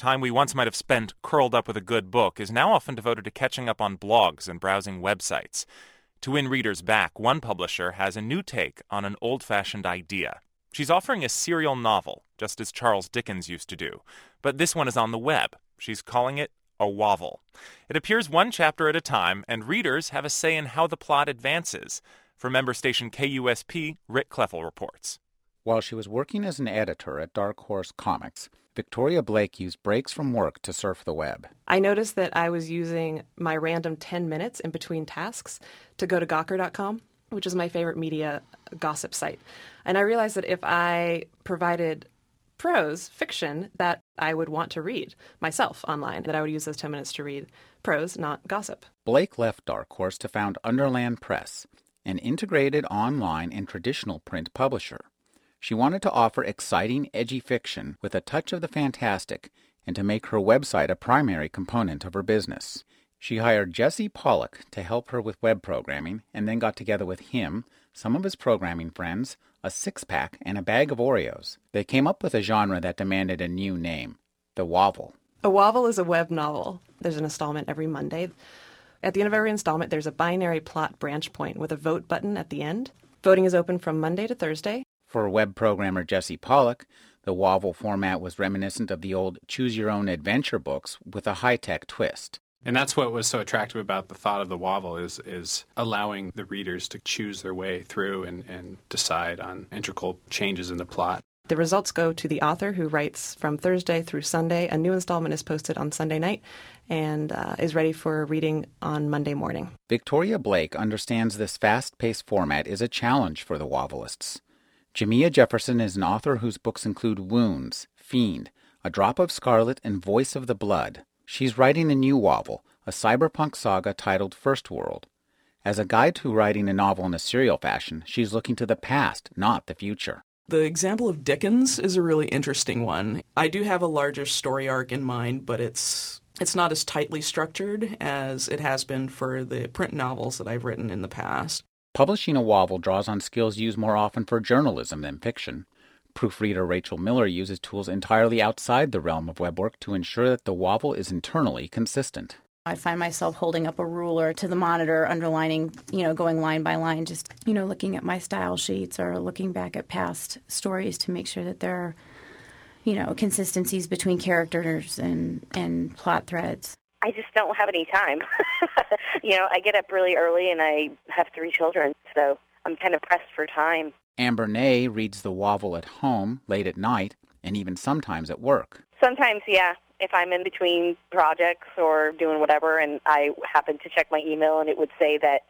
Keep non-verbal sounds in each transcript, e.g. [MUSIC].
Time we once might have spent curled up with a good book is now often devoted to catching up on blogs and browsing websites. To win readers back, one publisher has a new take on an old fashioned idea. She's offering a serial novel, just as Charles Dickens used to do, but this one is on the web. She's calling it a Wovel. It appears one chapter at a time, and readers have a say in how the plot advances. For member station KUSP, Rick Kleffel reports. While she was working as an editor at Dark Horse Comics, Victoria Blake used breaks from work to surf the web. I noticed that I was using my random 10 minutes in between tasks to go to Gawker.com, which is my favorite media gossip site. And I realized that if I provided prose fiction that I would want to read myself online, that I would use those 10 minutes to read prose, not gossip. Blake left Dark Horse to found Underland Press, an integrated online and traditional print publisher. She wanted to offer exciting, edgy fiction with a touch of the fantastic and to make her website a primary component of her business. She hired Jesse Pollock to help her with web programming and then got together with him, some of his programming friends, a six pack, and a bag of Oreos. They came up with a genre that demanded a new name the Wovel. A Wovel is a web novel. There's an installment every Monday. At the end of every installment, there's a binary plot branch point with a vote button at the end. Voting is open from Monday to Thursday. For web programmer Jesse Pollock, the Wovel format was reminiscent of the old choose your own adventure books with a high tech twist. And that's what was so attractive about the thought of the Wovel is is allowing the readers to choose their way through and, and decide on integral changes in the plot. The results go to the author who writes from Thursday through Sunday. A new installment is posted on Sunday night and uh, is ready for reading on Monday morning. Victoria Blake understands this fast paced format is a challenge for the Wovelists. Jemiah Jefferson is an author whose books include Wounds, Fiend, A Drop of Scarlet, and Voice of the Blood. She's writing a new Wovel, a cyberpunk saga titled First World. As a guide to writing a novel in a serial fashion, she's looking to the past, not the future. The example of Dickens is a really interesting one. I do have a larger story arc in mind, but it's it's not as tightly structured as it has been for the print novels that I've written in the past. Publishing a Wovel draws on skills used more often for journalism than fiction. Proofreader Rachel Miller uses tools entirely outside the realm of web work to ensure that the wovel is internally consistent. I find myself holding up a ruler to the monitor, underlining, you know, going line by line, just, you know, looking at my style sheets or looking back at past stories to make sure that there are, you know, consistencies between characters and, and plot threads. I just don't have any time. [LAUGHS] [LAUGHS] you know, I get up really early and I have three children, so I'm kind of pressed for time. Amber Nay reads the Wovel at home, late at night, and even sometimes at work. Sometimes, yeah, if I'm in between projects or doing whatever and I happen to check my email and it would say that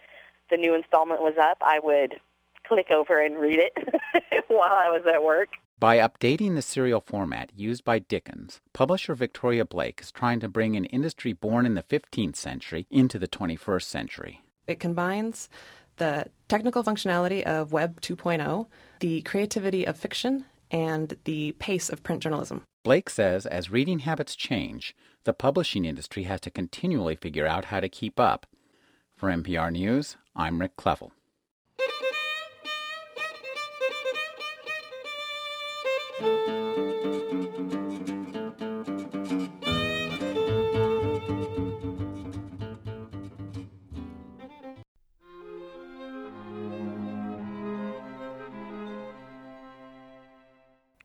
the new installment was up, I would click over and read it [LAUGHS] while I was at work. By updating the serial format used by Dickens, publisher Victoria Blake is trying to bring an industry born in the 15th century into the 21st century. It combines the technical functionality of Web 2.0, the creativity of fiction, and the pace of print journalism. Blake says as reading habits change, the publishing industry has to continually figure out how to keep up. For NPR News, I'm Rick Kleffel.